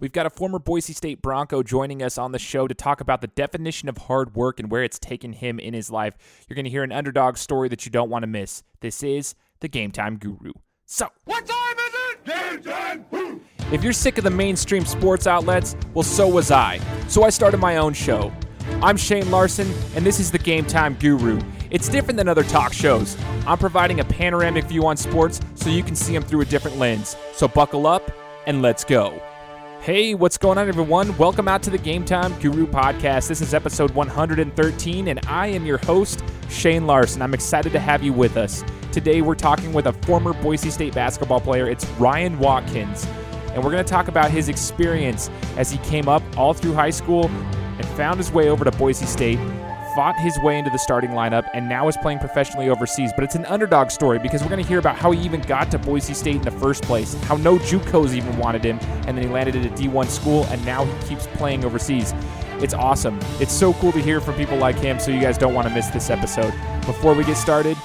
We've got a former Boise State Bronco joining us on the show to talk about the definition of hard work and where it's taken him in his life. You're going to hear an underdog story that you don't want to miss. This is the Game Time Guru. So, what time is it? Game time! If you're sick of the mainstream sports outlets, well, so was I. So I started my own show. I'm Shane Larson, and this is the Game Time Guru. It's different than other talk shows. I'm providing a panoramic view on sports so you can see them through a different lens. So buckle up and let's go. Hey, what's going on, everyone? Welcome out to the Game Time Guru podcast. This is episode 113, and I am your host, Shane Larson. I'm excited to have you with us. Today, we're talking with a former Boise State basketball player. It's Ryan Watkins, and we're going to talk about his experience as he came up all through high school and found his way over to Boise State fought his way into the starting lineup and now is playing professionally overseas. But it's an underdog story because we're going to hear about how he even got to Boise State in the first place, how no JUCOs even wanted him, and then he landed at a D1 school and now he keeps playing overseas. It's awesome. It's so cool to hear from people like him, so you guys don't want to miss this episode. Before we get started,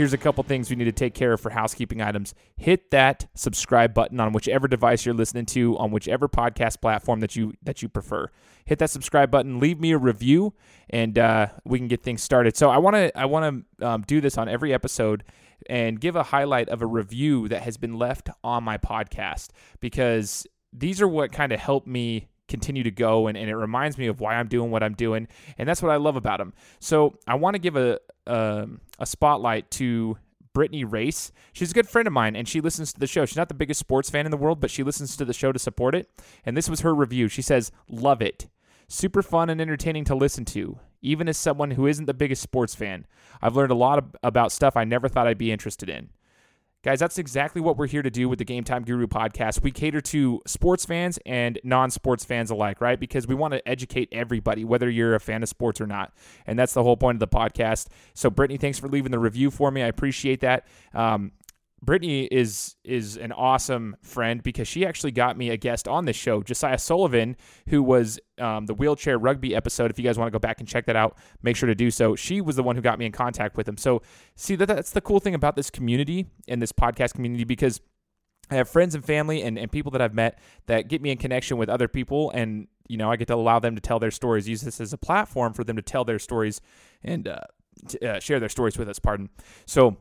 here's a couple things we need to take care of for housekeeping items. Hit that subscribe button on whichever device you're listening to, on whichever podcast platform that you that you prefer hit that subscribe button, leave me a review, and uh, we can get things started. So I want to I want to um, do this on every episode and give a highlight of a review that has been left on my podcast because these are what kind of help me continue to go and, and it reminds me of why I'm doing what I'm doing and that's what I love about them. So I want to give a, a um, a spotlight to Brittany Race. She's a good friend of mine and she listens to the show. She's not the biggest sports fan in the world, but she listens to the show to support it. And this was her review. She says, Love it. Super fun and entertaining to listen to, even as someone who isn't the biggest sports fan. I've learned a lot about stuff I never thought I'd be interested in. Guys, that's exactly what we're here to do with the Game Time Guru podcast. We cater to sports fans and non sports fans alike, right? Because we want to educate everybody, whether you're a fan of sports or not. And that's the whole point of the podcast. So, Brittany, thanks for leaving the review for me. I appreciate that. Um, Brittany is is an awesome friend because she actually got me a guest on this show, Josiah Sullivan, who was um, the wheelchair rugby episode. If you guys want to go back and check that out, make sure to do so. She was the one who got me in contact with him. So see that that's the cool thing about this community and this podcast community because I have friends and family and, and people that I've met that get me in connection with other people and you know I get to allow them to tell their stories, use this as a platform for them to tell their stories and uh, uh, share their stories with us. Pardon. So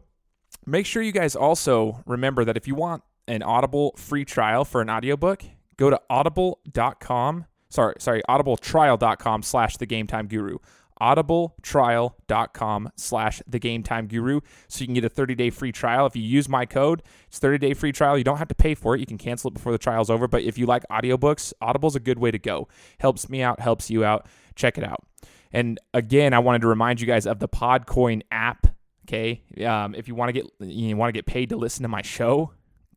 Make sure you guys also remember that if you want an Audible free trial for an audiobook, go to audible.com. Sorry, sorry, audibletrial.com slash the game time guru. Audibletrial.com slash the game time guru. So you can get a 30 day free trial. If you use my code, it's 30 day free trial. You don't have to pay for it. You can cancel it before the trial's over. But if you like audiobooks, Audible's a good way to go. Helps me out, helps you out. Check it out. And again, I wanted to remind you guys of the Podcoin app Okay, um, if you want to get you want to get paid to listen to my show,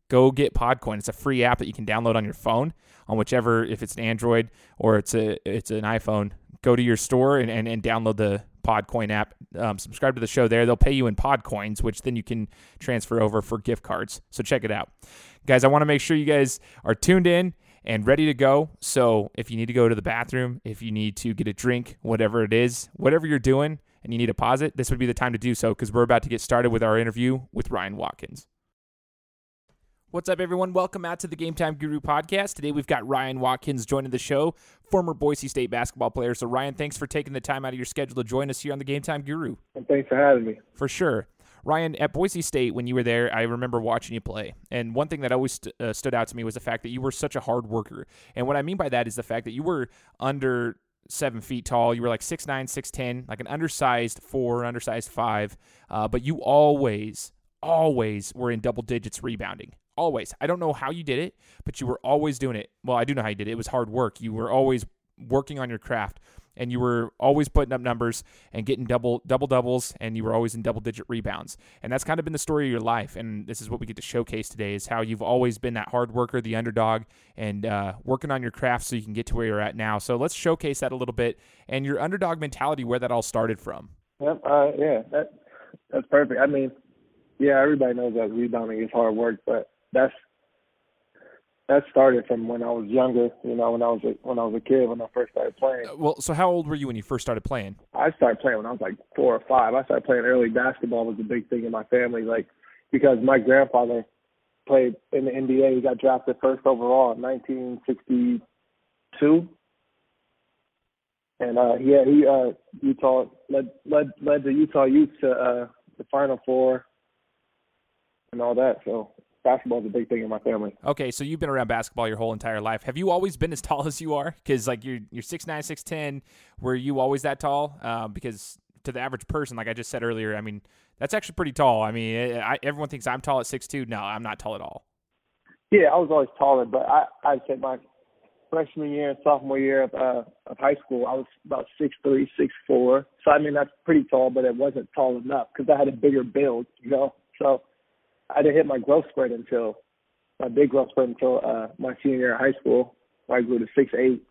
go get Podcoin. It's a free app that you can download on your phone on whichever if it's an Android or it's a it's an iPhone. Go to your store and, and, and download the Podcoin app. Um, subscribe to the show there. They'll pay you in Podcoins, which then you can transfer over for gift cards. So check it out, guys. I want to make sure you guys are tuned in and ready to go. So if you need to go to the bathroom, if you need to get a drink, whatever it is, whatever you're doing and you need to pause it, this would be the time to do so because we're about to get started with our interview with Ryan Watkins. What's up, everyone? Welcome out to the Game Time Guru podcast. Today we've got Ryan Watkins joining the show, former Boise State basketball player. So, Ryan, thanks for taking the time out of your schedule to join us here on the Game Time Guru. And thanks for having me. For sure. Ryan, at Boise State, when you were there, I remember watching you play. And one thing that always st- uh, stood out to me was the fact that you were such a hard worker. And what I mean by that is the fact that you were under seven feet tall. You were like six nine, six ten, like an undersized four, undersized five. Uh, but you always, always were in double digits rebounding. Always. I don't know how you did it, but you were always doing it. Well, I do know how you did it. It was hard work. You were always working on your craft and you were always putting up numbers and getting double double doubles and you were always in double digit rebounds. And that's kind of been the story of your life. And this is what we get to showcase today is how you've always been that hard worker the underdog and uh, working on your craft so you can get to where you're at now. So let's showcase that a little bit and your underdog mentality where that all started from. Yep uh, yeah that that's perfect. I mean yeah everybody knows that rebounding is hard work but that's that started from when I was younger. You know, when I was a, when I was a kid when I first started playing. Uh, well, so how old were you when you first started playing? I started playing when I was like four or five. I started playing early basketball was a big thing in my family, like because my grandfather played in the NBA. He got drafted first overall in 1962. And uh yeah, he uh Utah led led led the Utah Utes to uh the final four and all that. So basketball is a big thing in my family. Okay, so you've been around basketball your whole entire life. Have you always been as tall as you are? Because like you're you're six nine, six ten. Were you always that tall? Uh, because to the average person, like I just said earlier, I mean that's actually pretty tall. I mean, eh, I, everyone thinks I'm tall at six two. No, I'm not tall at all. Yeah, I was always taller, but I I'd say my freshman year and sophomore year of uh, of high school, I was about six three, six four. So I mean that's pretty tall, but it wasn't tall enough because I had a bigger build, you know. So I didn't hit my growth spurt until my big growth spurt until uh, my senior year of high school, where I grew to six eight,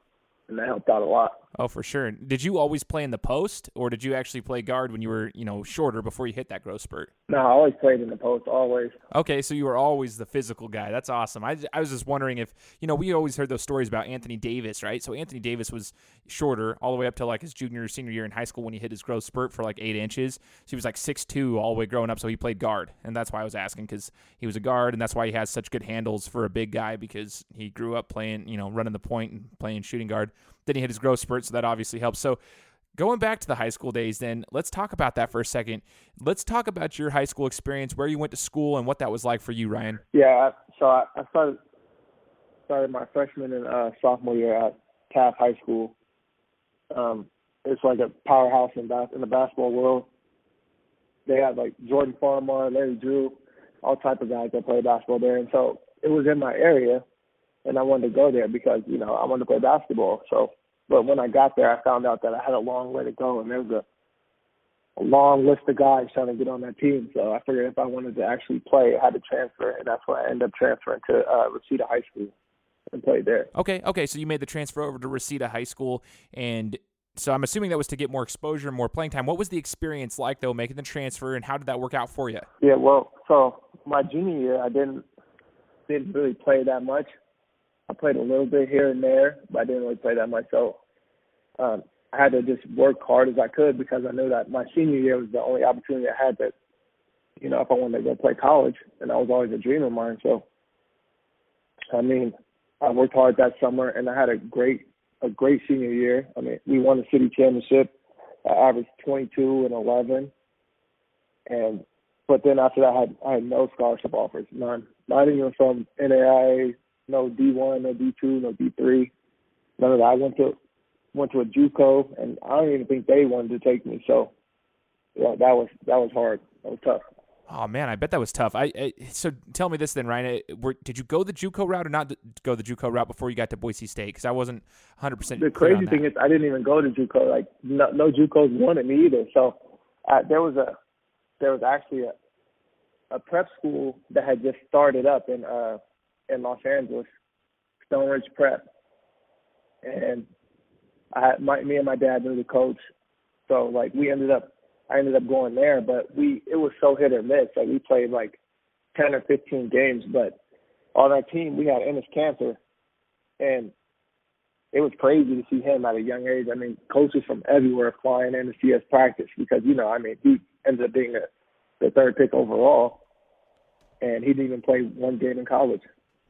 and that helped out a lot. Oh, for sure. Did you always play in the post, or did you actually play guard when you were, you know, shorter before you hit that growth spurt? No, I always played in the post, always. Okay, so you were always the physical guy. That's awesome. I, I was just wondering if, you know, we always heard those stories about Anthony Davis, right? So Anthony Davis was shorter all the way up to like his junior or senior year in high school when he hit his growth spurt for like eight inches. So he was like six two all the way growing up. So he played guard, and that's why I was asking because he was a guard, and that's why he has such good handles for a big guy because he grew up playing, you know, running the point and playing shooting guard. Then he hit his growth spurt, so that obviously helps. So going back to the high school days, then let's talk about that for a second. Let's talk about your high school experience, where you went to school, and what that was like for you, Ryan. Yeah, so I, started started my freshman and uh, sophomore year at Taft High School. Um, it's like a powerhouse in bas- in the basketball world. They had like Jordan Farmar, Larry Drew, all type of guys that play basketball there, and so it was in my area, and I wanted to go there because you know I wanted to play basketball. So but when I got there, I found out that I had a long way to go, and there was a, a long list of guys trying to get on that team. So I figured if I wanted to actually play, I had to transfer, and that's why I ended up transferring to uh, Reseda High School and played there. Okay, okay. So you made the transfer over to Reseda High School, and so I'm assuming that was to get more exposure, and more playing time. What was the experience like though, making the transfer, and how did that work out for you? Yeah, well, so my junior year, I didn't didn't really play that much. Played a little bit here and there, but I didn't really play that much. So um, I had to just work hard as I could because I knew that my senior year was the only opportunity I had that, you know, if I wanted to go play college, and that was always a dream of mine. So, I mean, I worked hard that summer, and I had a great a great senior year. I mean, we won the city championship. I averaged 22 and 11, and but then after that, I had I had no scholarship offers, none, not even from NAIA, no D1, no D2, no D3, none of that. I went to went to a JUCO, and I don't even think they wanted to take me. So, yeah, that was that was hard. That was tough. Oh man, I bet that was tough. I, I so tell me this then, Ryan. Were, did you go the JUCO route or not go the JUCO route before you got to Boise State? Because I wasn't 100. percent The crazy thing is, I didn't even go to JUCO. Like no, no JUCOs wanted me either. So uh, there was a there was actually a a prep school that had just started up in uh in Los Angeles, Stoneridge Prep, and I had my me and my dad knew the coach, so like we ended up I ended up going there, but we it was so hit or miss. Like we played like ten or fifteen games, but on our team we had Enes Kanter, and it was crazy to see him at a young age. I mean, coaches from everywhere flying in to see us practice because you know I mean he ended up being a, the third pick overall, and he didn't even play one game in college.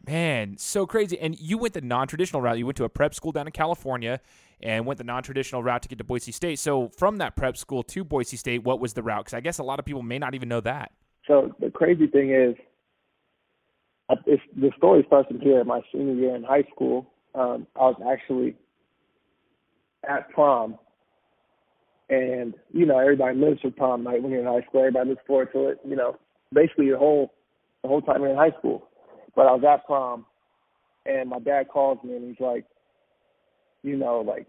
Man, so crazy. And you went the non traditional route. You went to a prep school down in California and went the non traditional route to get to Boise State. So, from that prep school to Boise State, what was the route? Because I guess a lot of people may not even know that. So, the crazy thing is, the story starts from here. My senior year in high school, um, I was actually at prom. And, you know, everybody lives for prom night when you're in high school. Everybody looks forward to it, you know, basically your whole, the whole time you're in high school. But I was at prom, and my dad calls me and he's like, you know, like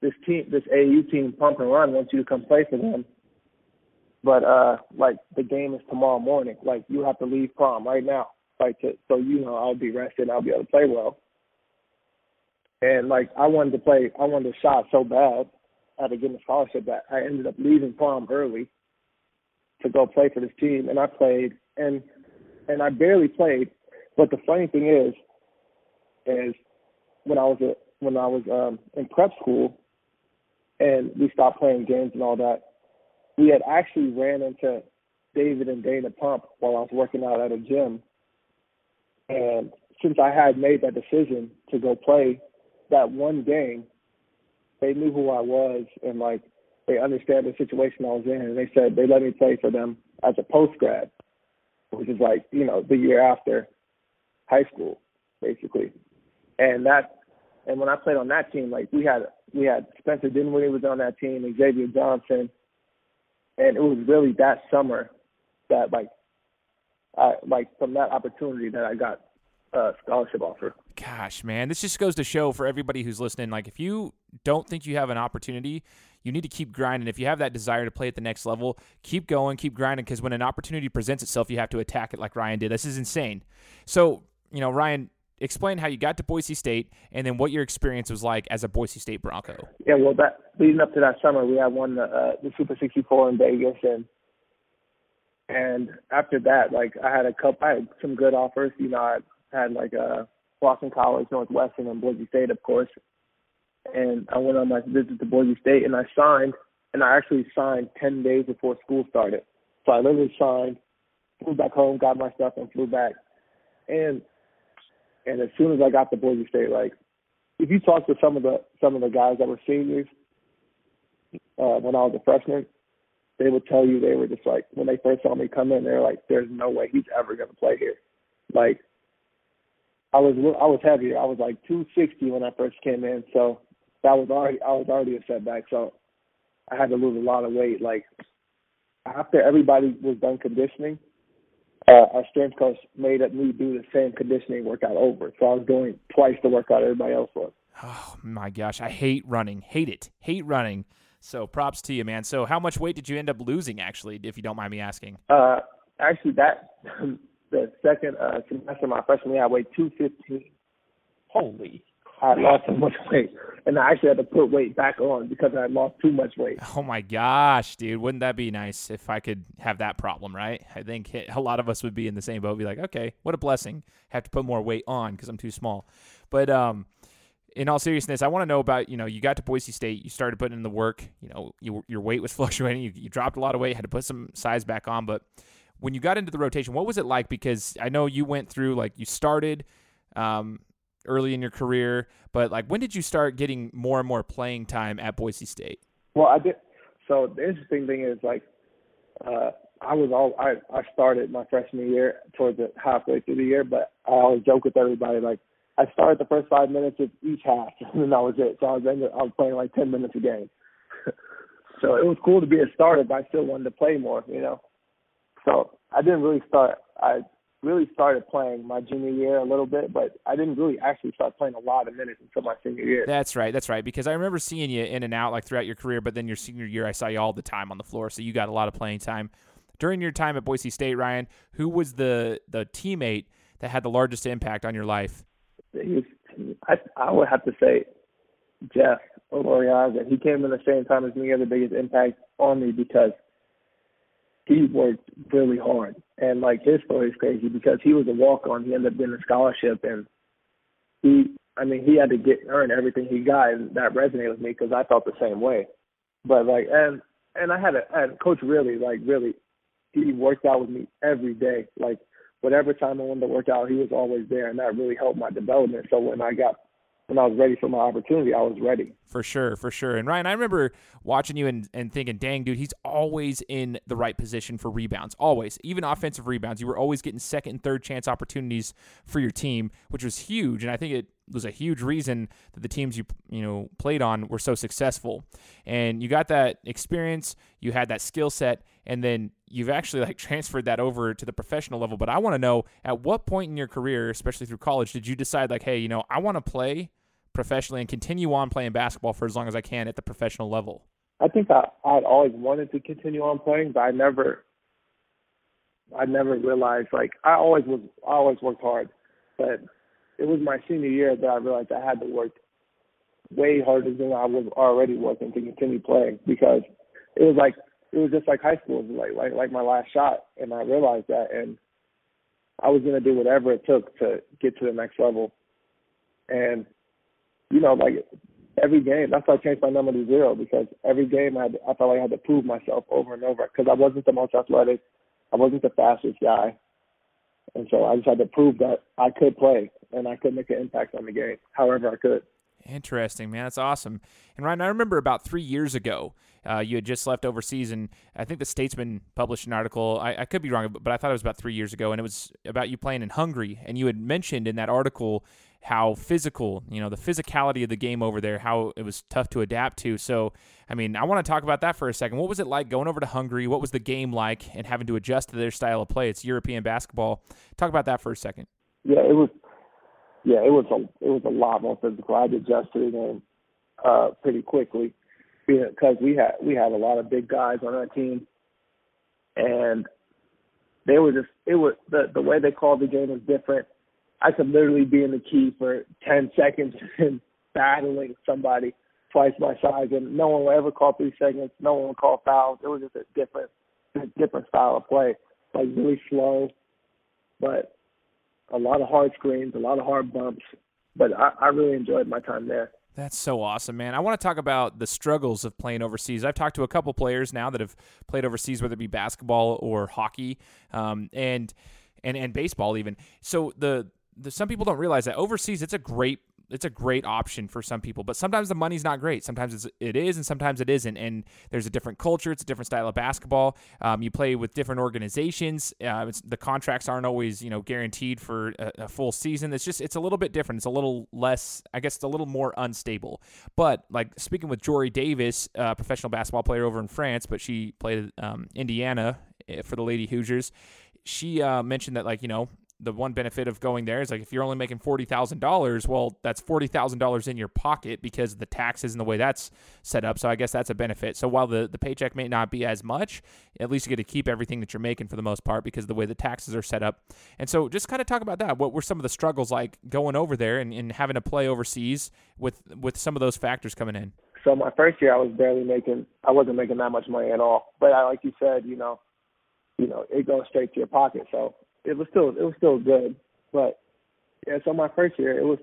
this team, this AU team, Pump and Run, wants you to come play for them. But uh, like the game is tomorrow morning. Like you have to leave prom right now, like to, so you know I'll be rested. I'll be able to play well. And like I wanted to play, I wanted to shot so bad. I had to get a scholarship that I ended up leaving prom early to go play for this team, and I played. And and I barely played. But the funny thing is, is when I was a, when I was um, in prep school, and we stopped playing games and all that, we had actually ran into David and Dana Pump while I was working out at a gym. And since I had made that decision to go play that one game, they knew who I was and like they understand the situation I was in, and they said they let me play for them as a post grad, which is like you know the year after high school, basically. And that, and when I played on that team, like we had we had Spencer Dinwiddie was on that team, Xavier Johnson, and it was really that summer that like I like from that opportunity that I got a scholarship offer. Gosh, man, this just goes to show for everybody who's listening. Like, if you don't think you have an opportunity, you need to keep grinding. If you have that desire to play at the next level, keep going, keep grinding. Because when an opportunity presents itself, you have to attack it like Ryan did. This is insane. So, you know, Ryan, explain how you got to Boise State and then what your experience was like as a Boise State Bronco. Yeah, well, that leading up to that summer, we had won the uh, the Super 64 in Vegas, and and after that, like I had a couple, I had some good offers. You know, I had like a uh, Boston College, Northwestern, and Boise State, of course. And I went on my visit to Boise State, and I signed, and I actually signed 10 days before school started. So I literally signed, flew back home, got my stuff, and flew back. And and as soon as I got to Boise State, like if you talk to some of the some of the guys that were seniors uh, when I was a freshman, they would tell you they were just like when they first saw me come in, they're like, "There's no way he's ever gonna play here." Like I was I was heavier. I was like 260 when I first came in, so that was already I was already a setback. So I had to lose a lot of weight. Like after everybody was done conditioning, uh, our strength coach made me do the same conditioning workout over. So I was doing twice the workout everybody else was. Oh my gosh, I hate running. Hate it. Hate running. So props to you, man. So how much weight did you end up losing actually, if you don't mind me asking? Uh actually that the second uh semester my freshman year I weighed two fifteen. Holy I lost so much weight, and I actually had to put weight back on because I lost too much weight. Oh my gosh, dude! Wouldn't that be nice if I could have that problem, right? I think a lot of us would be in the same boat. Be like, okay, what a blessing. Have to put more weight on because I'm too small. But um, in all seriousness, I want to know about you know you got to Boise State, you started putting in the work. You know, you, your weight was fluctuating. You, you dropped a lot of weight, had to put some size back on. But when you got into the rotation, what was it like? Because I know you went through like you started. Um, early in your career, but like when did you start getting more and more playing time at Boise State? Well, I did. So the interesting thing is like uh, I was all I I started my freshman year towards the halfway through the year, but I always joke with everybody like I started the first five minutes of each half, and then that was it. So I was I was playing like ten minutes a game. so it was cool to be a starter, but I still wanted to play more, you know. So I didn't really start. I really started playing my junior year a little bit, but I didn't really actually start playing a lot of minutes until my senior year. That's right. That's right. Because I remember seeing you in and out like throughout your career, but then your senior year, I saw you all the time on the floor, so you got a lot of playing time. During your time at Boise State, Ryan, who was the the teammate that had the largest impact on your life? Was, I, I would have to say Jeff Elorriaga. He came in the same time as me, had the biggest impact on me because he worked really hard. And like his story is crazy because he was a walk on. He ended up getting a scholarship and he I mean he had to get earn everything he got and that resonated with me because I felt the same way. But like and and I had a and coach really like really he worked out with me every day. Like whatever time I wanted to work out, he was always there and that really helped my development. So when I got when I was ready for my opportunity, I was ready. For sure, for sure. And Ryan, I remember watching you and, and thinking, dang, dude, he's always in the right position for rebounds. Always. Even offensive rebounds. You were always getting second and third chance opportunities for your team, which was huge. And I think it was a huge reason that the teams you you know played on were so successful. And you got that experience, you had that skill set, and then you've actually like transferred that over to the professional level. But I want to know at what point in your career, especially through college, did you decide like, hey, you know, I want to play professionally and continue on playing basketball for as long as I can at the professional level? I think I I'd always wanted to continue on playing, but I never I never realized like I always was I always worked hard, but it was my senior year that I realized I had to work way harder than I was already working to continue playing because it was like it was just like high school, it was like like like my last shot, and I realized that, and I was gonna do whatever it took to get to the next level, and you know, like every game. That's why I changed my number to zero because every game I, had, I felt like I had to prove myself over and over because I wasn't the most athletic, I wasn't the fastest guy, and so I just had to prove that I could play and I could make an impact on the game, however I could. Interesting, man. That's awesome. And Ryan, I remember about three years ago, uh, you had just left overseas, and I think the Statesman published an article. I, I could be wrong, but I thought it was about three years ago, and it was about you playing in Hungary. And you had mentioned in that article how physical, you know, the physicality of the game over there, how it was tough to adapt to. So, I mean, I want to talk about that for a second. What was it like going over to Hungary? What was the game like and having to adjust to their style of play? It's European basketball. Talk about that for a second. Yeah, it was. Yeah, it was a it was a lot more physical. I adjusted the game uh, pretty quickly because we had we had a lot of big guys on our team, and they were just it was the the way they called the game was different I could literally be in the key for 10 seconds and battling somebody twice my size, and no one would ever call three seconds. No one would call fouls. It was just a different, a different style of play, like really slow, but a lot of hard screens, a lot of hard bumps. But I, I really enjoyed my time there. That's so awesome, man. I want to talk about the struggles of playing overseas. I've talked to a couple players now that have played overseas, whether it be basketball or hockey, um, and and and baseball even. So the the, some people don't realize that overseas it's a great it's a great option for some people, but sometimes the money's not great. Sometimes it's, it is, and sometimes it isn't. And there's a different culture. It's a different style of basketball. Um, you play with different organizations. Uh, the contracts aren't always, you know, guaranteed for a, a, full season. It's just it's a little bit different. It's a little less, I guess, it's a little more unstable. But like speaking with Jory Davis, a professional basketball player over in France, but she played um, Indiana eh, for the Lady Hoosiers. She uh, mentioned that like you know the one benefit of going there is like if you're only making forty thousand dollars, well, that's forty thousand dollars in your pocket because the taxes and the way that's set up. So I guess that's a benefit. So while the, the paycheck may not be as much, at least you get to keep everything that you're making for the most part because the way the taxes are set up. And so just kind of talk about that. What were some of the struggles like going over there and, and having to play overseas with with some of those factors coming in? So my first year I was barely making I wasn't making that much money at all. But I like you said, you know, you know, it goes straight to your pocket. So it was still it was still good. But yeah, so my first year it was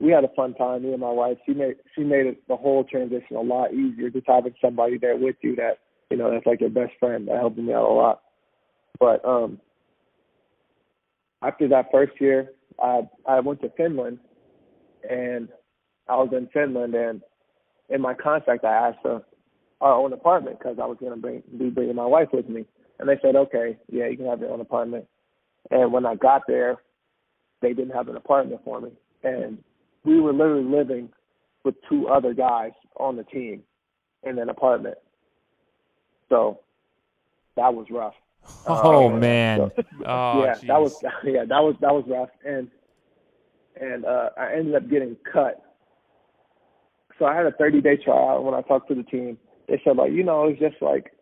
we had a fun time, me and my wife. She made she made it the whole transition a lot easier just having somebody there with you that, you know, that's like your best friend. That helped me out a lot. But um after that first year I I went to Finland and I was in Finland and in my contract I asked for our own apartment because I was to bring be bringing my wife with me, and they said, okay, yeah, you can have your own apartment. And when I got there, they didn't have an apartment for me. And we were literally living with two other guys on the team in an apartment. So that was rough. Oh uh, man. So, oh, yeah, geez. that was yeah, that was that was rough. And and uh I ended up getting cut. So I had a thirty day trial when I talked to the team. They said like, you know, it's just like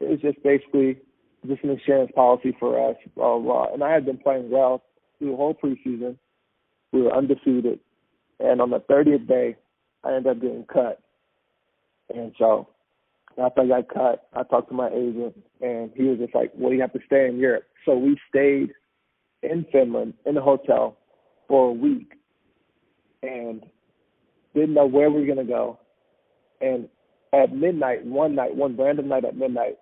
it's just basically just an insurance policy for us, blah, blah. And I had been playing well through the whole preseason. We were undefeated. And on the 30th day, I ended up getting cut. And so after I got cut, I talked to my agent, and he was just like, well, you have to stay in Europe. So we stayed in Finland in a hotel for a week and didn't know where we were going to go. And at midnight, one night, one random night at midnight,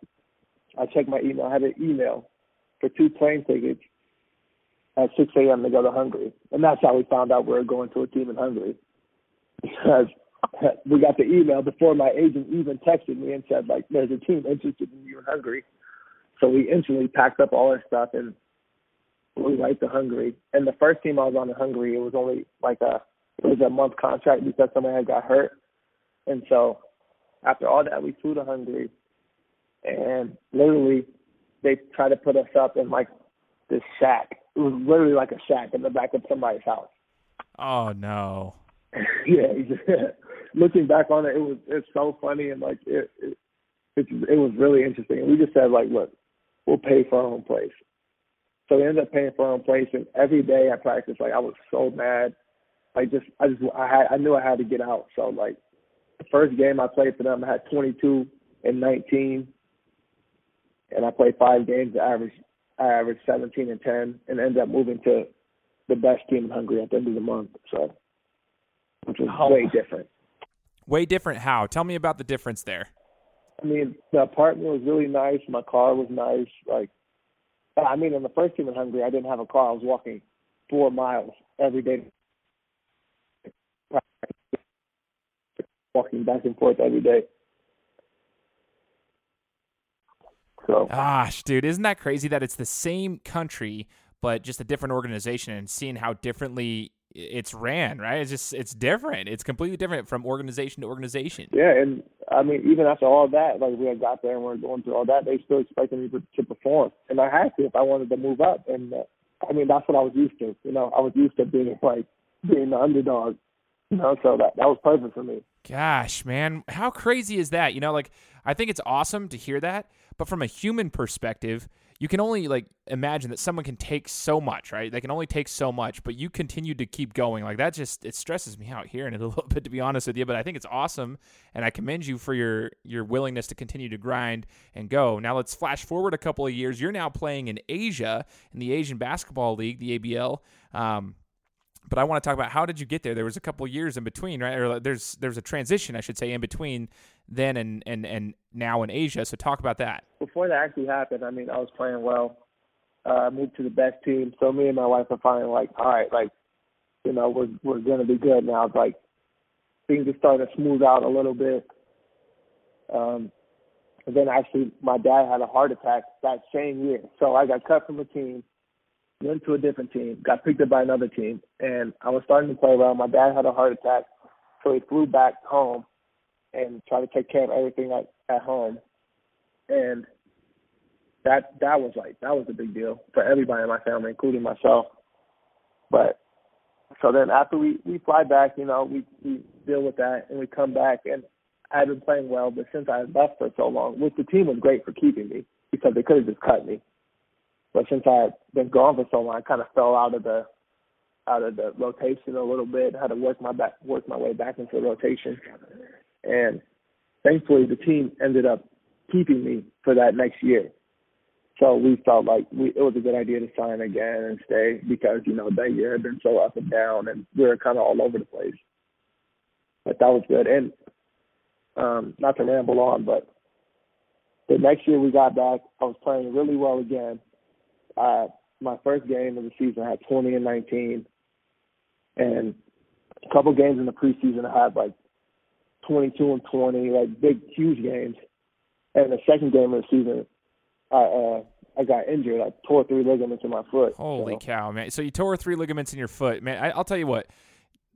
I checked my email. I had an email for two plane tickets at 6 a.m. to go to Hungary, and that's how we found out we were going to a team in Hungary because we got the email before my agent even texted me and said like, "There's a team interested in you in Hungary." So we instantly packed up all our stuff and flew right to Hungary. And the first team I was on in Hungary, it was only like a it was a month contract because someone had got hurt, and so after all that, we flew to Hungary and literally they tried to put us up in like this shack. It was literally like a shack in the back of somebody's house. Oh no. yeah, looking back on it, it was it's so funny and like it it it, it was really interesting. And we just said like, look, we'll pay for our own place. So we ended up paying for our own place, and every day I practiced, like I was so mad. Like just I just I had I knew I had to get out. So like the first game I played for them, I had 22 and 19 and I played five games. I averaged I averaged 17 and 10, and ended up moving to the best team in Hungary at the end of the month. So, which was oh. way different. Way different. How? Tell me about the difference there. I mean, the apartment was really nice. My car was nice. Like, I mean, in the first team in Hungary, I didn't have a car. I was walking four miles every day. walking back and forth every day. So, gosh, dude, isn't that crazy that it's the same country but just a different organization and seeing how differently it's ran, right? It's just it's different. It's completely different from organization to organization. Yeah, and I mean, even after all that, like we had got there and we are going through all that, they still expected me to, to perform, and I had to if I wanted to move up. And uh, I mean, that's what I was used to. You know, I was used to being like being the underdog. You know, so that that was perfect for me. Gosh, man, how crazy is that? You know, like I think it's awesome to hear that, but from a human perspective, you can only like imagine that someone can take so much, right? They can only take so much, but you continue to keep going. Like that just it stresses me out hearing it a little bit to be honest with you, but I think it's awesome and I commend you for your your willingness to continue to grind and go. Now let's flash forward a couple of years. You're now playing in Asia in the Asian Basketball League, the ABL. Um, but I want to talk about how did you get there? There was a couple of years in between, right? Or there's there's a transition, I should say, in between then and and and now in Asia. So talk about that. Before that actually happened, I mean, I was playing well. Uh, moved to the best team, so me and my wife are finally like, all right, like, you know, we're we're gonna be good now. It's like things are starting to smooth out a little bit. Um, and then actually, my dad had a heart attack that same year, so I got cut from the team went to a different team, got picked up by another team, and I was starting to play well. My dad had a heart attack, so he flew back home and tried to take care of everything at, at home. And that that was like that was a big deal for everybody in my family, including myself. But so then after we we fly back, you know, we we deal with that and we come back and I've been playing well, but since I left for so long, which the team was great for keeping me because they could have just cut me. But since I had been gone for so long, I kind of fell out of the out of the rotation a little bit. Had to work my back work my way back into the rotation, and thankfully the team ended up keeping me for that next year. So we felt like we, it was a good idea to sign again and stay because you know that year had been so up and down, and we were kind of all over the place. But that was good, and um, not to ramble on, but the next year we got back, I was playing really well again, uh, my first game of the season, I had 20 and 19, and a couple games in the preseason, I had like 22 and 20, like big, huge games. And the second game of the season, I uh, I got injured. I tore three ligaments in my foot. Holy so. cow, man! So you tore three ligaments in your foot, man. I, I'll tell you what.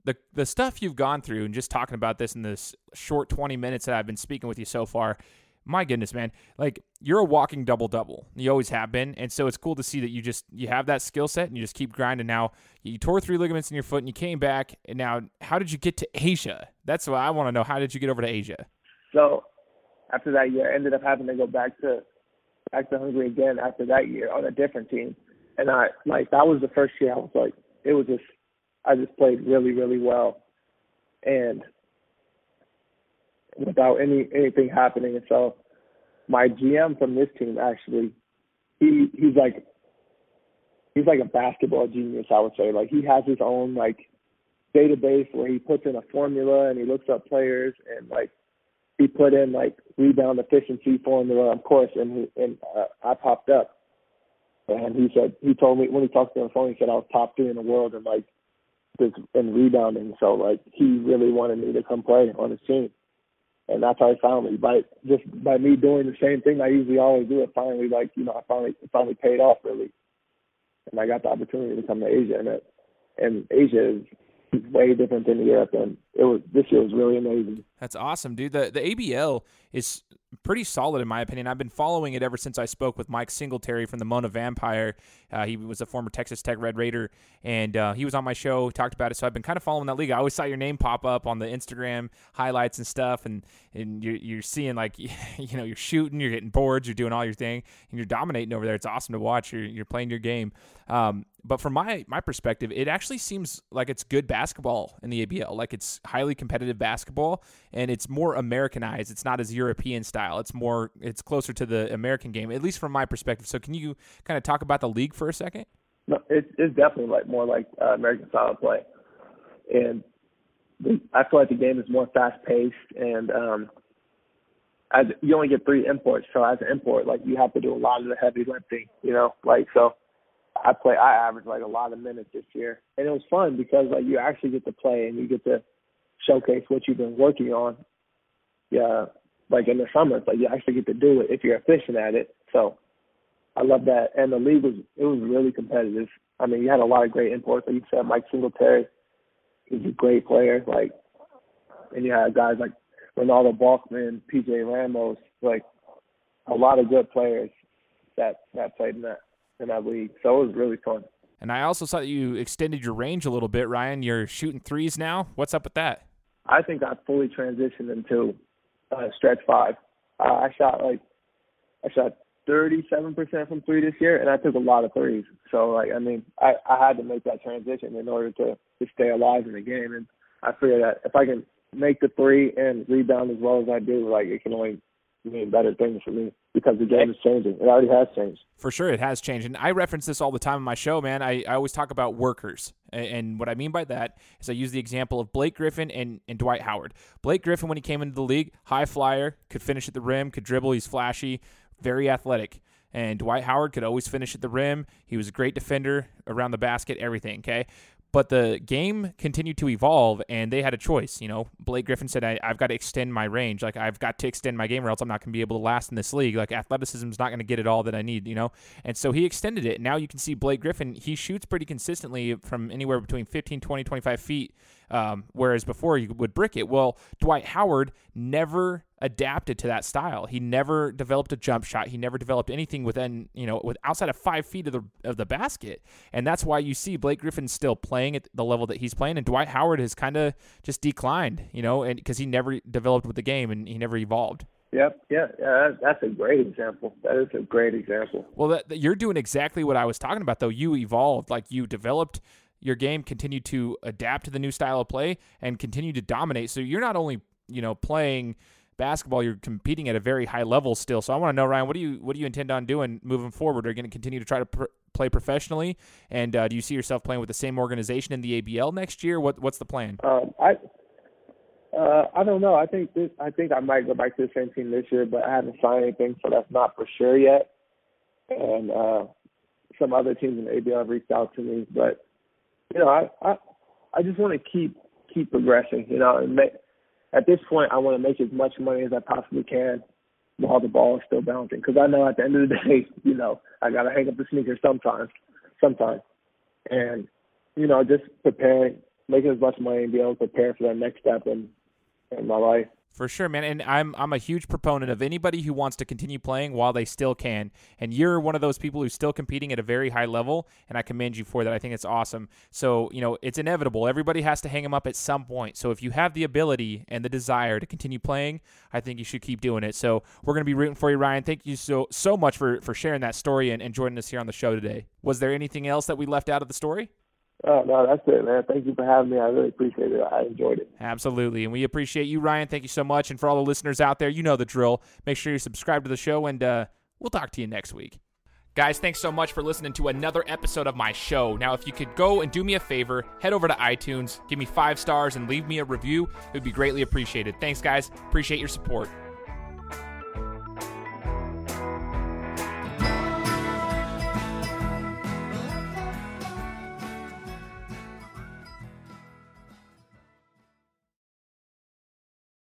The, the stuff you've gone through and just talking about this in this short 20 minutes that I've been speaking with you so far, my goodness, man, like you're a walking double double. You always have been, and so it's cool to see that you just you have that skill set and you just keep grinding. Now you tore three ligaments in your foot and you came back. And now, how did you get to Asia? That's what I want to know. How did you get over to Asia? So after that year, I ended up having to go back to back to Hungary again after that year on a different team, and I like that was the first year I was like it was just I just played really really well, and without any anything happening. And so my GM from this team actually he he's like he's like a basketball genius, I would say. Like he has his own like database where he puts in a formula and he looks up players and like he put in like rebound efficiency formula, of course, and he, and uh, I popped up. And he said he told me when he talked to me on the phone, he said I was top three in the world in like this in rebounding. So like he really wanted me to come play on his team and that's how I found me by just by me doing the same thing I usually always do. It finally, like you know, I finally it finally paid off really, and I got the opportunity to come to Asia, and it, and Asia is way different than Europe, and it was this year was really amazing. That's awesome, dude. The the ABL is pretty solid in my opinion. I've been following it ever since I spoke with Mike Singletary from the Mono Vampire. Uh, he was a former Texas Tech Red Raider, and uh, he was on my show, talked about it. So I've been kind of following that league. I always saw your name pop up on the Instagram highlights and stuff, and and you're, you're seeing like you know you're shooting, you're getting boards, you're doing all your thing, and you're dominating over there. It's awesome to watch. You're you're playing your game. Um, but from my my perspective, it actually seems like it's good basketball in the ABL. Like it's highly competitive basketball, and it's more Americanized. It's not as European style. It's more it's closer to the American game, at least from my perspective. So can you kind of talk about the league for a second? No, it, it's definitely like more like uh, American style of play, and I feel like the game is more fast paced and um, as you only get three imports, so as an import, like you have to do a lot of the heavy lifting, you know, like so I play I averaged like a lot of minutes this year. And it was fun because like you actually get to play and you get to showcase what you've been working on yeah, like in the summer, like you actually get to do it if you're efficient at it. So I love that. And the league was it was really competitive. I mean, you had a lot of great imports. Like you said, Mike Singletary, he's a great player. Like, and you had guys like Renaldo Balkman, PJ Ramos, like a lot of good players that that played in that in that league. So it was really fun. And I also saw that you extended your range a little bit, Ryan. You're shooting threes now. What's up with that? I think I fully transitioned into uh, stretch five. Uh, I shot like I shot 37% from three this year, and I took a lot of threes. So like I mean, I I had to make that transition in order to to stay alive in the game, and I figured that if I can make the three and rebound as well as I do, like it can only mean better things for me because the game is changing. It already has changed. For sure, it has changed. And I reference this all the time in my show, man. I, I always talk about workers. And what I mean by that is I use the example of Blake Griffin and, and Dwight Howard. Blake Griffin, when he came into the league, high flyer, could finish at the rim, could dribble, he's flashy, very athletic. And Dwight Howard could always finish at the rim. He was a great defender around the basket, everything, okay? But the game continued to evolve, and they had a choice. You know, Blake Griffin said, I, have got to extend my range. Like, I've got to extend my game, or else I'm not going to be able to last in this league. Like, athleticism is not going to get it all that I need, you know? And so he extended it. Now you can see Blake Griffin, he shoots pretty consistently from anywhere between 15, 20, 25 feet um, whereas before you would brick it. Well, Dwight Howard never adapted to that style. He never developed a jump shot. He never developed anything within, you know, with outside of five feet of the of the basket. And that's why you see Blake Griffin still playing at the level that he's playing, and Dwight Howard has kind of just declined, you know, and because he never developed with the game and he never evolved. Yep. Yeah. Yeah. That's a great example. That is a great example. Well, that, that, you're doing exactly what I was talking about, though. You evolved, like you developed your game continue to adapt to the new style of play and continue to dominate. So you're not only you know playing basketball, you're competing at a very high level still. So I want to know, Ryan, what do you what do you intend on doing moving forward? Are you going to continue to try to pr- play professionally, and uh, do you see yourself playing with the same organization in the ABL next year? What what's the plan? Um, I. Uh, I don't know. I think this. I think I might go back to the same team this year, but I haven't signed anything, so that's not for sure yet. And uh, some other teams in the ABL have reached out to me, but you know, I I, I just want to keep keep progressing. You know, and make, at this point, I want to make as much money as I possibly can while the ball is still bouncing. Because I know at the end of the day, you know, I got to hang up the sneakers sometimes, sometimes, and you know, just preparing, making as much money and be able to prepare for that next step in in my life. For sure, man. And I'm I'm a huge proponent of anybody who wants to continue playing while they still can. And you're one of those people who's still competing at a very high level, and I commend you for that. I think it's awesome. So, you know, it's inevitable. Everybody has to hang them up at some point. So if you have the ability and the desire to continue playing, I think you should keep doing it. So we're gonna be rooting for you, Ryan. Thank you so so much for for sharing that story and, and joining us here on the show today. Was there anything else that we left out of the story? Oh, no, that's it, man. Thank you for having me. I really appreciate it. I enjoyed it. Absolutely. And we appreciate you, Ryan. Thank you so much. And for all the listeners out there, you know the drill. Make sure you subscribe to the show, and uh, we'll talk to you next week. Guys, thanks so much for listening to another episode of my show. Now, if you could go and do me a favor, head over to iTunes, give me five stars, and leave me a review, it would be greatly appreciated. Thanks, guys. Appreciate your support.